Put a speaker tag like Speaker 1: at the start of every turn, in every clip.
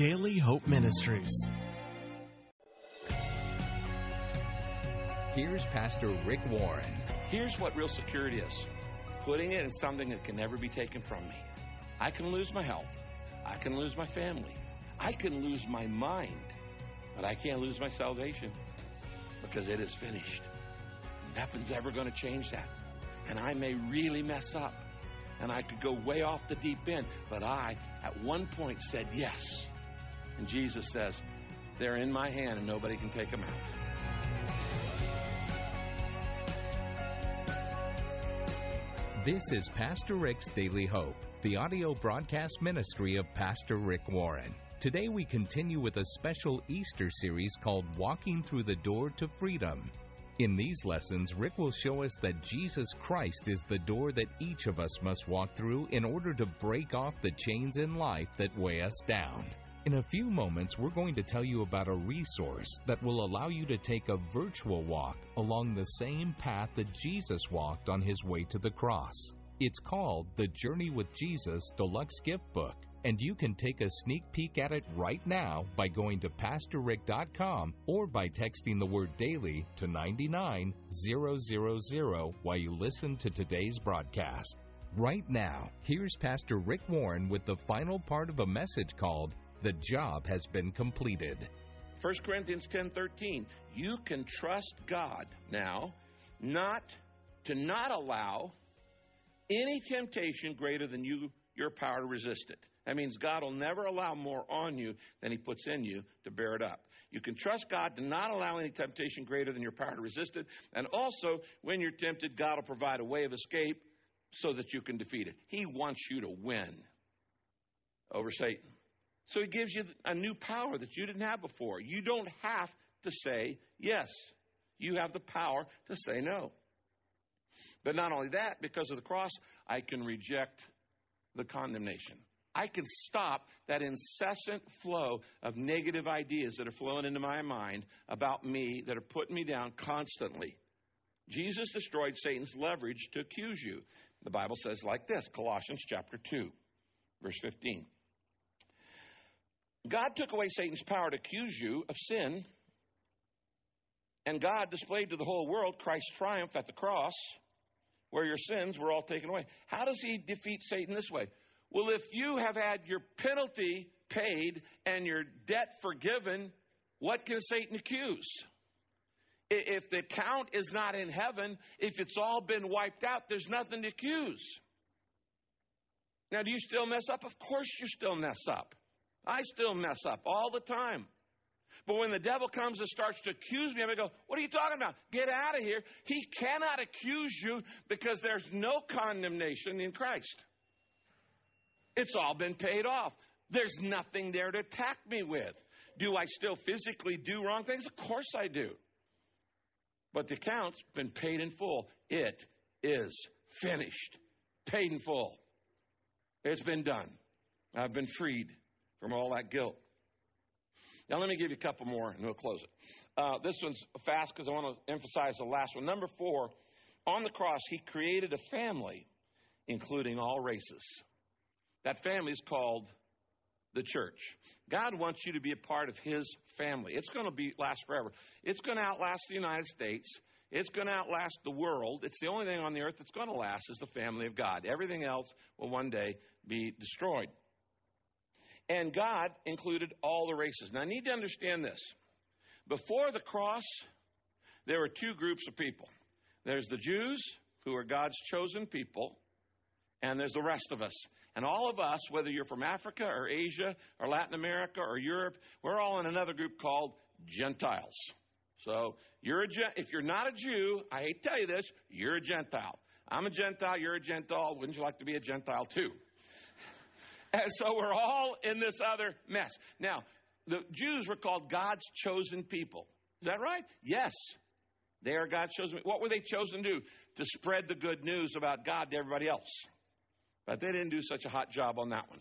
Speaker 1: Daily Hope Ministries.
Speaker 2: Here's Pastor Rick Warren.
Speaker 3: Here's what real security is putting it in something that can never be taken from me. I can lose my health, I can lose my family, I can lose my mind, but I can't lose my salvation because it is finished. Nothing's ever going to change that. And I may really mess up and I could go way off the deep end, but I, at one point, said yes. And Jesus says, They're in my hand and nobody can take them out.
Speaker 2: This is Pastor Rick's Daily Hope, the audio broadcast ministry of Pastor Rick Warren. Today we continue with a special Easter series called Walking Through the Door to Freedom. In these lessons, Rick will show us that Jesus Christ is the door that each of us must walk through in order to break off the chains in life that weigh us down. In a few moments, we're going to tell you about a resource that will allow you to take a virtual walk along the same path that Jesus walked on his way to the cross. It's called the Journey with Jesus Deluxe Gift Book, and you can take a sneak peek at it right now by going to PastorRick.com or by texting the word daily to 99000 while you listen to today's broadcast. Right now, here's Pastor Rick Warren with the final part of a message called the job has been completed.
Speaker 3: 1 Corinthians 10:13 You can trust God now not to not allow any temptation greater than you your power to resist it. That means God will never allow more on you than he puts in you to bear it up. You can trust God to not allow any temptation greater than your power to resist it. And also, when you're tempted, God will provide a way of escape so that you can defeat it. He wants you to win over Satan. So he gives you a new power that you didn't have before. You don't have to say yes, you have the power to say no. But not only that, because of the cross, I can reject the condemnation. I can stop that incessant flow of negative ideas that are flowing into my mind about me that are putting me down constantly. Jesus destroyed Satan's leverage to accuse you. The Bible says like this Colossians chapter 2, verse 15. God took away Satan's power to accuse you of sin, and God displayed to the whole world Christ's triumph at the cross, where your sins were all taken away. How does he defeat Satan this way? Well, if you have had your penalty paid and your debt forgiven, what can Satan accuse? If the account is not in heaven, if it's all been wiped out, there's nothing to accuse. Now, do you still mess up? Of course, you still mess up. I still mess up all the time. But when the devil comes and starts to accuse me, I'm going to go, What are you talking about? Get out of here. He cannot accuse you because there's no condemnation in Christ. It's all been paid off. There's nothing there to attack me with. Do I still physically do wrong things? Of course I do. But the account's been paid in full. It is finished, paid in full. It's been done. I've been freed from all that guilt. Now, let me give you a couple more and we'll close it. Uh, this one's fast because I want to emphasize the last one. Number four, on the cross, he created a family, including all races. That family is called the church. God wants you to be a part of his family. It's going to be last forever. It's going to outlast the United States. It's going to outlast the world. It's the only thing on the earth that's going to last is the family of God. Everything else will one day be destroyed. And God included all the races. Now, I need to understand this. Before the cross, there were two groups of people there's the Jews, who are God's chosen people, and there's the rest of us. And all of us, whether you're from Africa or Asia or Latin America or Europe, we're all in another group called Gentiles. So you're a if you're not a Jew, I hate to tell you this, you're a Gentile. I'm a Gentile, you're a Gentile. Wouldn't you like to be a Gentile too? And so we're all in this other mess. Now, the Jews were called God's chosen people. Is that right? Yes. They are God's chosen. What were they chosen to do? To spread the good news about God to everybody else. But they didn't do such a hot job on that one.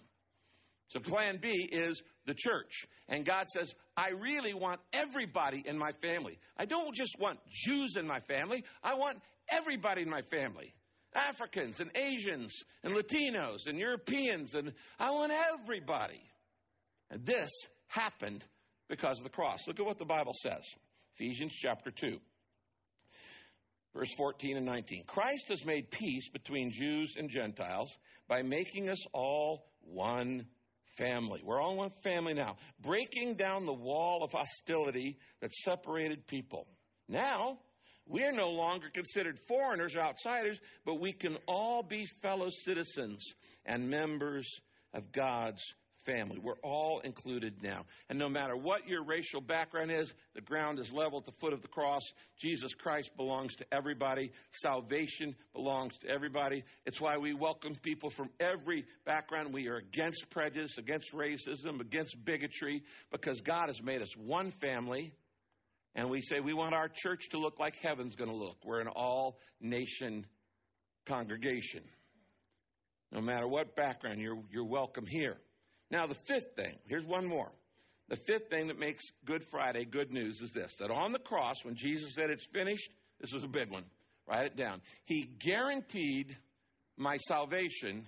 Speaker 3: So plan B is the church. And God says, I really want everybody in my family. I don't just want Jews in my family. I want everybody in my family. Africans and Asians and Latinos and Europeans, and I want everybody. And this happened because of the cross. Look at what the Bible says Ephesians chapter 2, verse 14 and 19. Christ has made peace between Jews and Gentiles by making us all one family. We're all one family now, breaking down the wall of hostility that separated people. Now, we're no longer considered foreigners or outsiders, but we can all be fellow citizens and members of God's family. We're all included now. And no matter what your racial background is, the ground is level at the foot of the cross. Jesus Christ belongs to everybody. Salvation belongs to everybody. It's why we welcome people from every background. We are against prejudice, against racism, against bigotry, because God has made us one family. And we say we want our church to look like heaven's going to look. We're an all nation congregation. No matter what background, you're, you're welcome here. Now, the fifth thing, here's one more. The fifth thing that makes Good Friday good news is this that on the cross, when Jesus said it's finished, this was a big one. Write it down. He guaranteed my salvation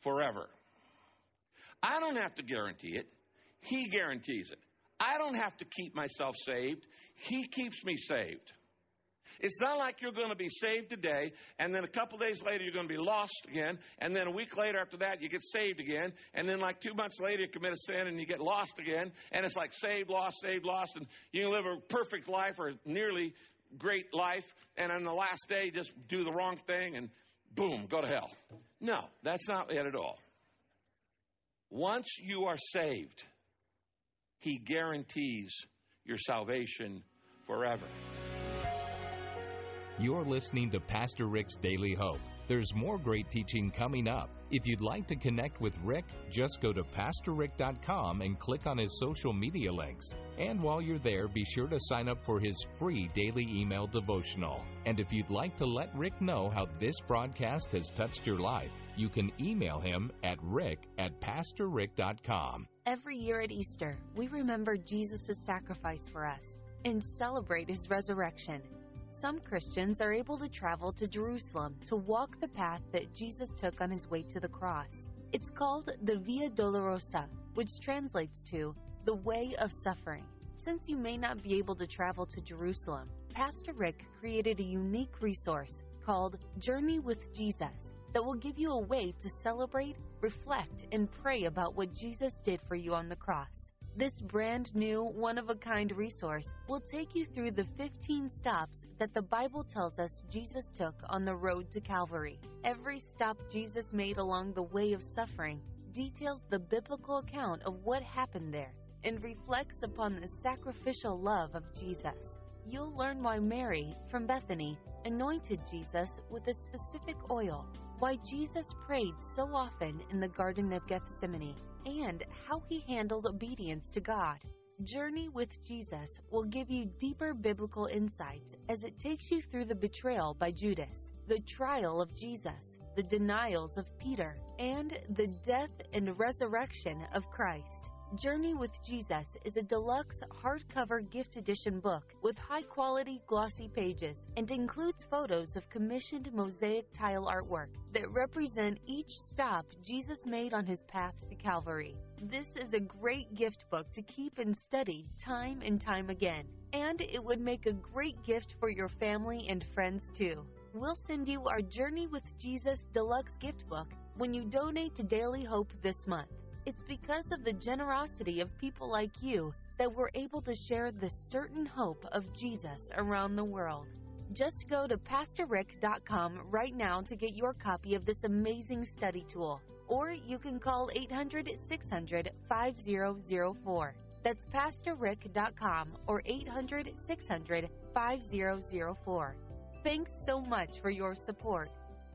Speaker 3: forever. I don't have to guarantee it, He guarantees it. I don't have to keep myself saved, He keeps me saved. It's not like you're going to be saved today, and then a couple days later you're going to be lost again, and then a week later after that you get saved again, and then like two months later you commit a sin and you get lost again, and it's like saved, lost, saved, lost, and you can live a perfect life or nearly great life, and on the last day just do the wrong thing and boom, go to hell. No, that's not it at all. Once you are saved, He guarantees your salvation forever.
Speaker 2: You're listening to Pastor Rick's Daily Hope. There's more great teaching coming up. If you'd like to connect with Rick, just go to PastorRick.com and click on his social media links. And while you're there, be sure to sign up for his free daily email devotional. And if you'd like to let Rick know how this broadcast has touched your life, you can email him at rick at PastorRick.com.
Speaker 1: Every year at Easter, we remember Jesus' sacrifice for us and celebrate his resurrection. Some Christians are able to travel to Jerusalem to walk the path that Jesus took on his way to the cross. It's called the Via Dolorosa, which translates to the way of suffering. Since you may not be able to travel to Jerusalem, Pastor Rick created a unique resource called Journey with Jesus that will give you a way to celebrate, reflect, and pray about what Jesus did for you on the cross. This brand new, one of a kind resource will take you through the 15 stops that the Bible tells us Jesus took on the road to Calvary. Every stop Jesus made along the way of suffering details the biblical account of what happened there and reflects upon the sacrificial love of Jesus. You'll learn why Mary, from Bethany, anointed Jesus with a specific oil, why Jesus prayed so often in the Garden of Gethsemane and how he handled obedience to God. Journey with Jesus will give you deeper biblical insights as it takes you through the betrayal by Judas, the trial of Jesus, the denials of Peter, and the death and resurrection of Christ. Journey with Jesus is a deluxe hardcover gift edition book with high quality glossy pages and includes photos of commissioned mosaic tile artwork that represent each stop Jesus made on his path to Calvary. This is a great gift book to keep and study time and time again, and it would make a great gift for your family and friends too. We'll send you our Journey with Jesus deluxe gift book when you donate to Daily Hope this month. It's because of the generosity of people like you that we're able to share the certain hope of Jesus around the world. Just go to PastorRick.com right now to get your copy of this amazing study tool, or you can call 800 600 5004. That's PastorRick.com or 800 600 5004. Thanks so much for your support.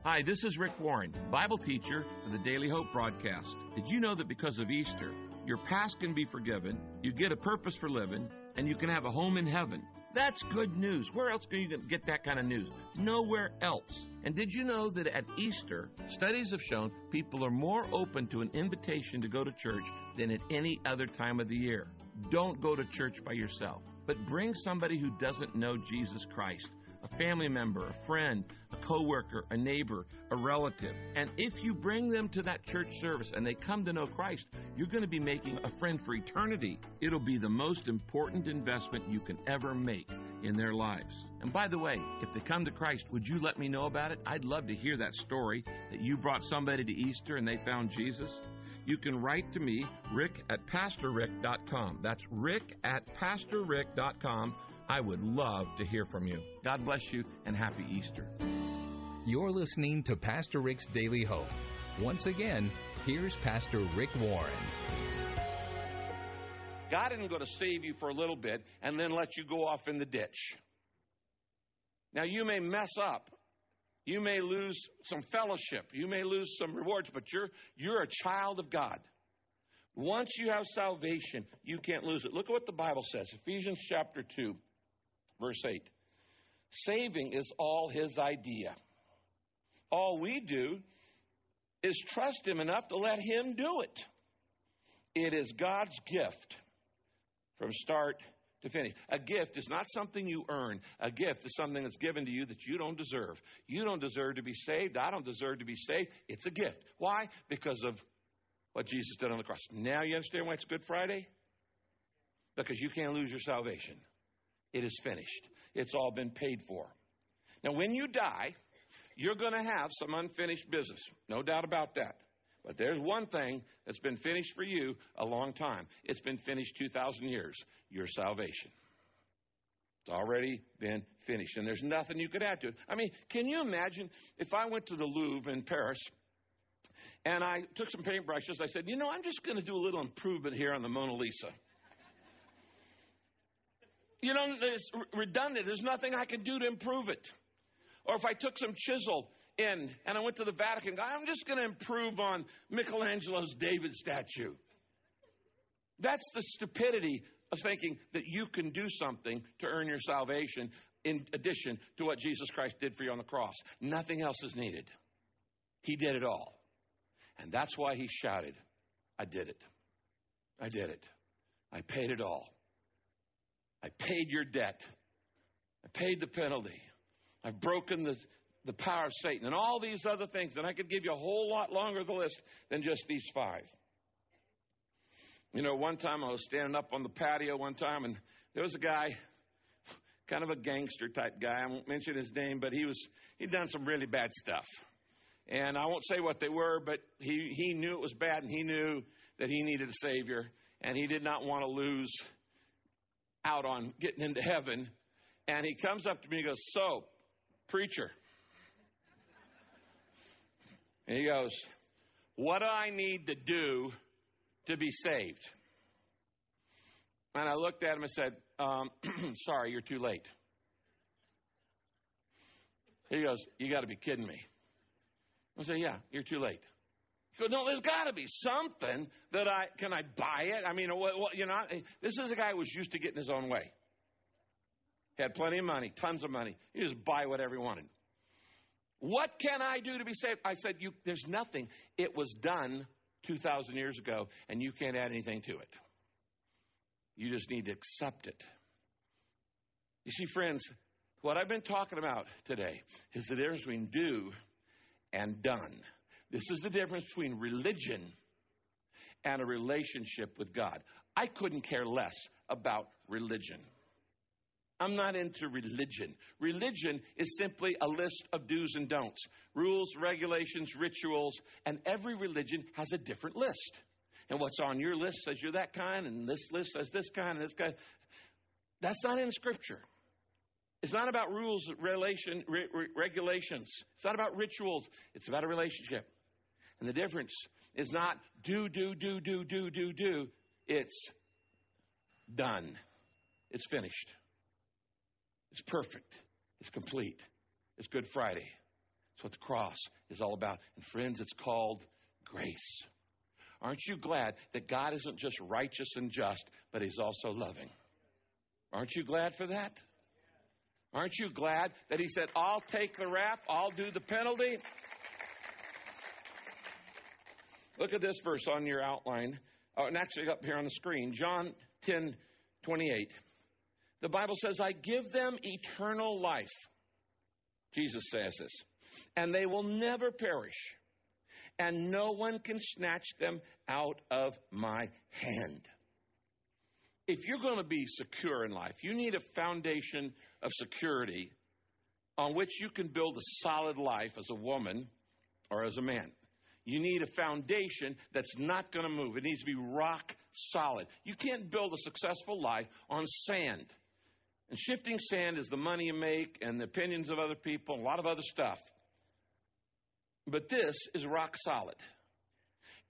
Speaker 3: Hi, this is Rick Warren, Bible teacher for the Daily Hope broadcast. Did you know that because of Easter, your past can be forgiven, you get a purpose for living, and you can have a home in heaven? That's good news. Where else can you get that kind of news? Nowhere else. And did you know that at Easter, studies have shown people are more open to an invitation to go to church than at any other time of the year? Don't go to church by yourself, but bring somebody who doesn't know Jesus Christ a family member, a friend, a coworker, a neighbor, a relative. And if you bring them to that church service and they come to know Christ, you're going to be making a friend for eternity. It'll be the most important investment you can ever make in their lives. And by the way, if they come to Christ, would you let me know about it? I'd love to hear that story that you brought somebody to Easter and they found Jesus. You can write to me, rick at pastorrick.com. That's rick at pastorrick.com. I would love to hear from you. God bless you and happy Easter.
Speaker 2: You're listening to Pastor Rick's Daily Hope. Once again, here's Pastor Rick Warren.
Speaker 3: God isn't going to save you for a little bit and then let you go off in the ditch. Now, you may mess up. You may lose some fellowship. You may lose some rewards, but you're, you're a child of God. Once you have salvation, you can't lose it. Look at what the Bible says Ephesians chapter 2, verse 8. Saving is all his idea. All we do is trust him enough to let him do it. It is God's gift from start to finish. A gift is not something you earn. A gift is something that's given to you that you don't deserve. You don't deserve to be saved. I don't deserve to be saved. It's a gift. Why? Because of what Jesus did on the cross. Now you understand why it's Good Friday? Because you can't lose your salvation. It is finished. It's all been paid for. Now, when you die, you're going to have some unfinished business. No doubt about that. But there's one thing that's been finished for you a long time. It's been finished 2,000 years your salvation. It's already been finished, and there's nothing you could add to it. I mean, can you imagine if I went to the Louvre in Paris and I took some paintbrushes? I said, you know, I'm just going to do a little improvement here on the Mona Lisa. You know, it's redundant. There's nothing I can do to improve it. Or if I took some chisel in and I went to the Vatican, I'm just going to improve on Michelangelo's David statue. That's the stupidity of thinking that you can do something to earn your salvation in addition to what Jesus Christ did for you on the cross. Nothing else is needed. He did it all. And that's why he shouted, I did it. I did it. I paid it all. I paid your debt. I paid the penalty. I've broken the, the power of Satan and all these other things. And I could give you a whole lot longer the list than just these five. You know, one time I was standing up on the patio one time and there was a guy, kind of a gangster type guy. I won't mention his name, but he was, he'd done some really bad stuff. And I won't say what they were, but he, he knew it was bad and he knew that he needed a savior and he did not want to lose out on getting into heaven. And he comes up to me and goes, So, preacher. And he goes, What do I need to do to be saved? And I looked at him and said, um, Sorry, you're too late. He goes, You got to be kidding me. I said, Yeah, you're too late. No, there's got to be something that I can I buy it? I mean, what, what, you know, this is a guy who was used to getting his own way. He had plenty of money, tons of money. He just buy whatever he wanted. What can I do to be saved? I said, you, There's nothing. It was done 2,000 years ago, and you can't add anything to it. You just need to accept it. You see, friends, what I've been talking about today is the difference between do and done. This is the difference between religion and a relationship with God. I couldn't care less about religion. I'm not into religion. Religion is simply a list of do's and don'ts, rules, regulations, rituals, and every religion has a different list. And what's on your list says you're that kind, and this list says this kind, and this kind. That's not in Scripture. It's not about rules, relation, re, re, regulations. It's not about rituals. It's about a relationship. And the difference is not do, do, do, do, do, do, do. It's done. It's finished. It's perfect. It's complete. It's Good Friday. It's what the cross is all about. And friends, it's called grace. Aren't you glad that God isn't just righteous and just, but He's also loving? Aren't you glad for that? Aren't you glad that He said, I'll take the rap, I'll do the penalty? Look at this verse on your outline, oh, and actually up here on the screen John 10 28. The Bible says, I give them eternal life. Jesus says this. and they will never perish, and no one can snatch them out of my hand. If you're going to be secure in life, you need a foundation of security on which you can build a solid life as a woman or as a man. You need a foundation that's not going to move. It needs to be rock solid. You can't build a successful life on sand. And shifting sand is the money you make and the opinions of other people, a lot of other stuff. But this is rock solid.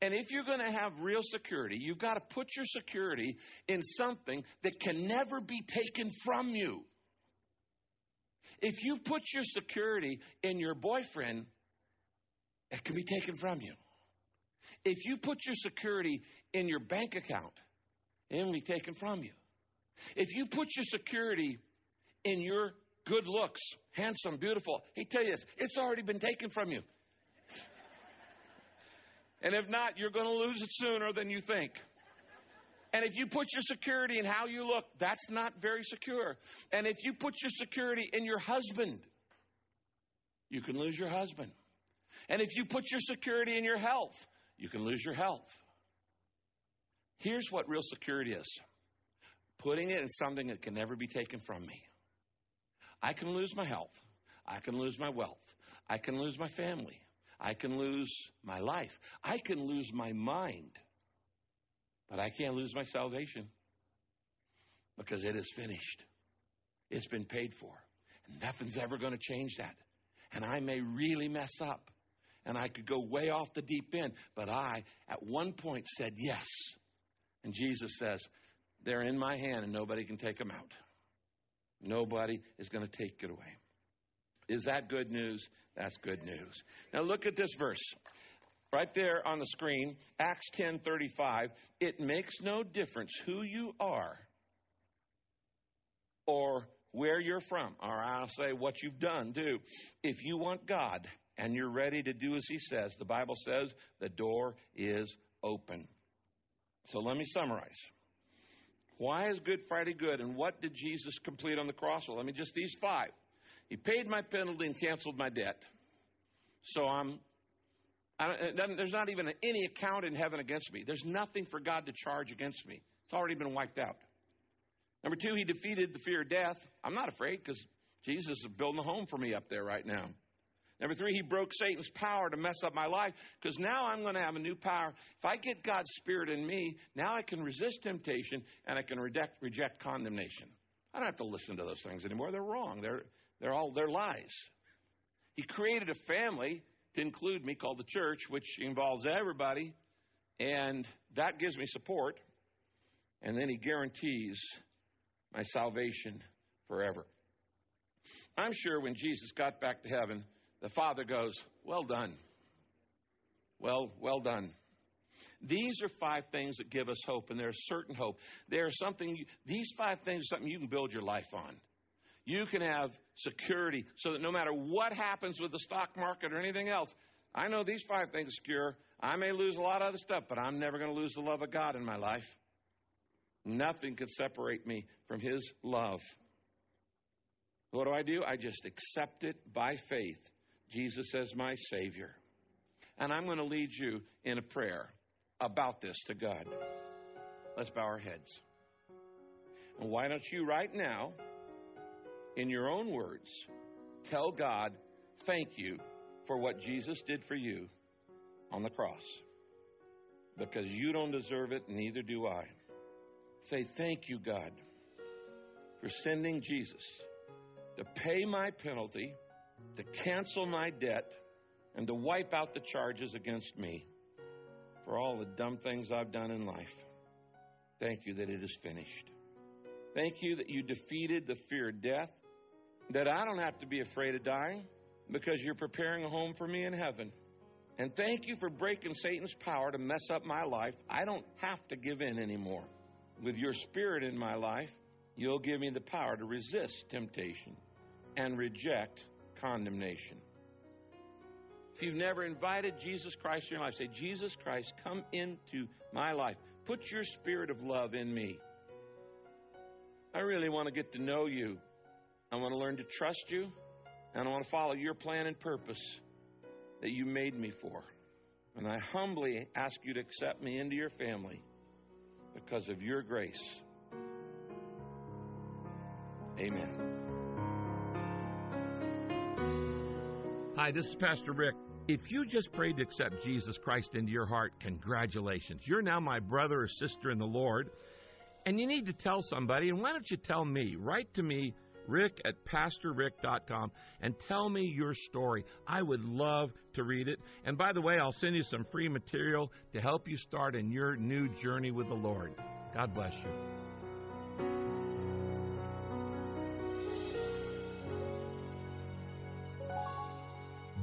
Speaker 3: And if you're going to have real security, you've got to put your security in something that can never be taken from you. If you put your security in your boyfriend, it can be taken from you. If you put your security in your bank account, it can be taken from you. If you put your security in your good looks, handsome, beautiful, he tell you this, it's already been taken from you. and if not, you're going to lose it sooner than you think. And if you put your security in how you look, that's not very secure. And if you put your security in your husband, you can lose your husband. And if you put your security in your health, you can lose your health. Here's what real security is putting it in something that can never be taken from me. I can lose my health. I can lose my wealth. I can lose my family. I can lose my life. I can lose my mind. But I can't lose my salvation because it is finished. It's been paid for. And nothing's ever going to change that. And I may really mess up and I could go way off the deep end. But I, at one point, said yes. And Jesus says, They're in my hand and nobody can take them out. Nobody is going to take it away. Is that good news? That's good news. Now look at this verse. Right there on the screen, Acts 10:35, it makes no difference who you are or where you're from, or I'll say what you've done, do. If you want God, and you're ready to do as he says, the Bible says the door is open. So let me summarize. Why is Good Friday good and what did Jesus complete on the cross? Well, let me just these five. He paid my penalty and canceled my debt. So I'm, there's not even any account in heaven against me. There's nothing for God to charge against me. It's already been wiped out. Number two, he defeated the fear of death. I'm not afraid because Jesus is building a home for me up there right now. Number three, he broke Satan's power to mess up my life because now I'm going to have a new power. If I get God's Spirit in me, now I can resist temptation and I can reject, reject condemnation. I don't have to listen to those things anymore. They're wrong. They're, they're all, they're lies. He created a family to include me called the church, which involves everybody. And that gives me support. And then he guarantees my salvation forever. I'm sure when Jesus got back to heaven, the father goes, Well done. Well, well done. These are five things that give us hope, and there's certain hope. There's something, these five things are something you can build your life on. You can have security so that no matter what happens with the stock market or anything else, I know these five things are secure. I may lose a lot of other stuff, but I'm never going to lose the love of God in my life. Nothing can separate me from His love. What do I do? I just accept it by faith Jesus as my Savior. And I'm going to lead you in a prayer about this to God. Let's bow our heads. And why don't you, right now, in your own words, tell God, thank you for what Jesus did for you on the cross? Because you don't deserve it, neither do I. Say, thank you, God, for sending Jesus to pay my penalty to cancel my debt and to wipe out the charges against me for all the dumb things I've done in life. Thank you that it is finished. Thank you that you defeated the fear of death, that I don't have to be afraid of dying because you're preparing a home for me in heaven. And thank you for breaking Satan's power to mess up my life. I don't have to give in anymore. With your spirit in my life, you'll give me the power to resist temptation and reject condemnation. If you've never invited Jesus Christ in your life, say, Jesus Christ, come into my life. Put your spirit of love in me. I really want to get to know you. I want to learn to trust you. And I want to follow your plan and purpose
Speaker 4: that you made me for. And I humbly ask you to accept me into your family because of your grace. Amen.
Speaker 3: Hi, this is Pastor Rick. If you just prayed to accept Jesus Christ into your heart, congratulations. You're now my brother or sister in the Lord, and you need to tell somebody. And why don't you tell me? Write to me, rick at pastorrick.com, and tell me your story. I would love to read it. And by the way, I'll send you some free material to help you start in your new journey with the Lord. God bless you.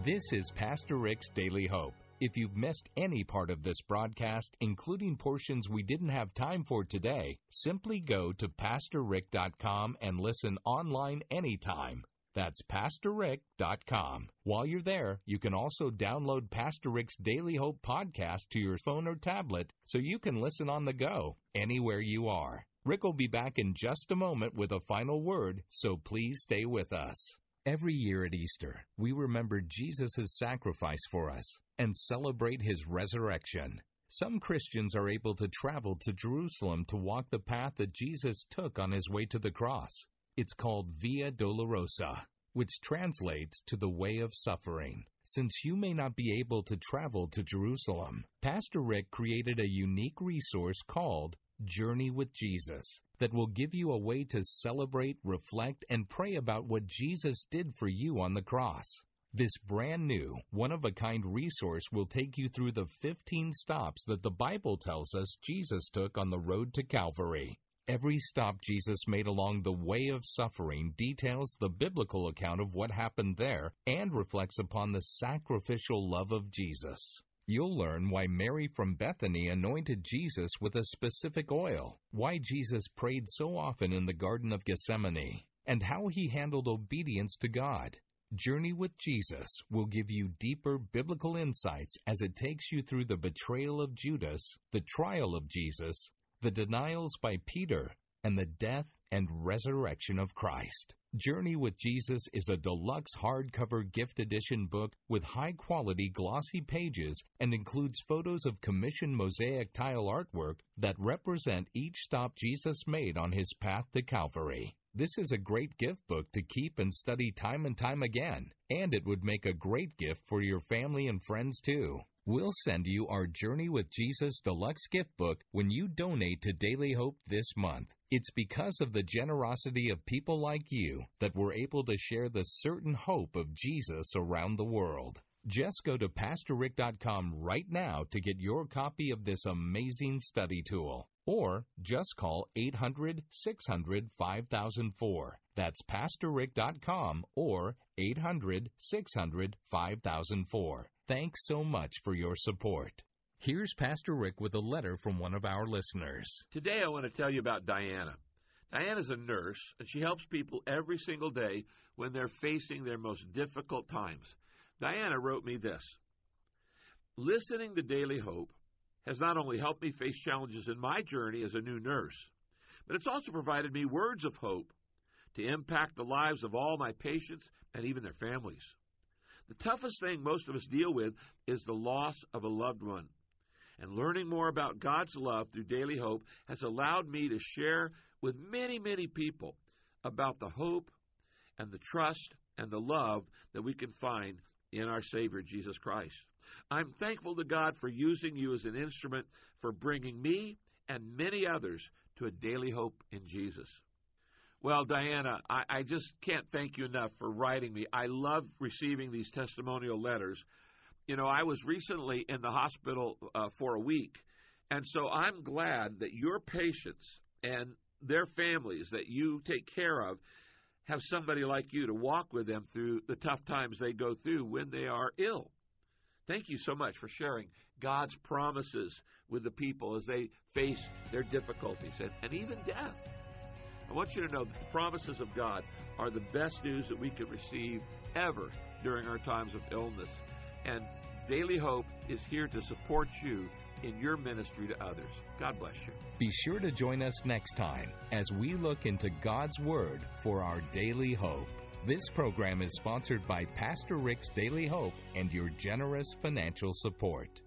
Speaker 2: This is Pastor Rick's Daily Hope. If you've missed any part of this broadcast, including portions we didn't have time for today, simply go to PastorRick.com and listen online anytime. That's PastorRick.com. While you're there, you can also download Pastor Rick's Daily Hope podcast to your phone or tablet so you can listen on the go, anywhere you are. Rick will be back in just a moment with a final word, so please stay with us. Every year at Easter, we remember Jesus' sacrifice for us and celebrate his resurrection. Some Christians are able to travel to Jerusalem to walk the path that Jesus took on his way to the cross. It's called Via Dolorosa, which translates to the way of suffering. Since you may not be able to travel to Jerusalem, Pastor Rick created a unique resource called Journey with Jesus that will give you a way to celebrate, reflect, and pray about what Jesus did for you on the cross. This brand new, one of a kind resource will take you through the 15 stops that the Bible tells us Jesus took on the road to Calvary. Every stop Jesus made along the way of suffering details the biblical account of what happened there and reflects upon the sacrificial love of Jesus. You'll learn why Mary from Bethany anointed Jesus with a specific oil, why Jesus prayed so often in the Garden of Gethsemane, and how he handled obedience to God. Journey with Jesus will give you deeper biblical insights as it takes you through the betrayal of Judas, the trial of Jesus, the denials by Peter, and the death and resurrection of Christ. Journey with Jesus is a deluxe hardcover gift edition book with high quality glossy pages and includes photos of commissioned mosaic tile artwork that represent each stop Jesus made on his path to Calvary. This is a great gift book to keep and study time and time again, and it would make a great gift for your family and friends too. We'll send you our Journey with Jesus deluxe gift book when you donate to Daily Hope this month. It's because of the generosity of people like you that we're able to share the certain hope of Jesus around the world. Just go to PastorRick.com right now to get your copy of this amazing study tool. Or just call 800 600 5004. That's PastorRick.com or 800 600 5004. Thanks so much for your support. Here's Pastor Rick with a letter from one of our listeners.
Speaker 3: Today I want to tell you about Diana. Diana's a nurse, and she helps people every single day when they're facing their most difficult times. Diana wrote me this Listening to Daily Hope has not only helped me face challenges in my journey as a new nurse, but it's also provided me words of hope to impact the lives of all my patients and even their families. The toughest thing most of us deal with is the loss of a loved one and learning more about God's love through Daily Hope has allowed me to share with many, many people about the hope and the trust and the love that we can find in our Savior Jesus Christ. I'm thankful to God for using you as an instrument for bringing me and many others to a daily hope in Jesus. Well, Diana, I, I, just can't thank you enough for writing me. I love receiving these testimonial letters you know, I was recently in the hospital uh, for a week, and so I'm glad that your patients and their families that you take care of have somebody like you to walk with them through the tough times they go through when they are ill. Thank you so much for sharing God's promises with the people as they face their difficulties and, and even death. I want you to know that the promises of God are the best news that we could receive ever during our times of illness. And Daily Hope is here to support you in your ministry to others. God bless you.
Speaker 2: Be sure to join us next time as we look into God's Word for our daily hope. This program is sponsored by Pastor Rick's Daily Hope and your generous financial support.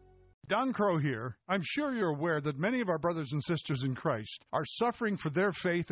Speaker 5: Don Crow here. I'm sure you're aware that many of our brothers and sisters in Christ are suffering for their faith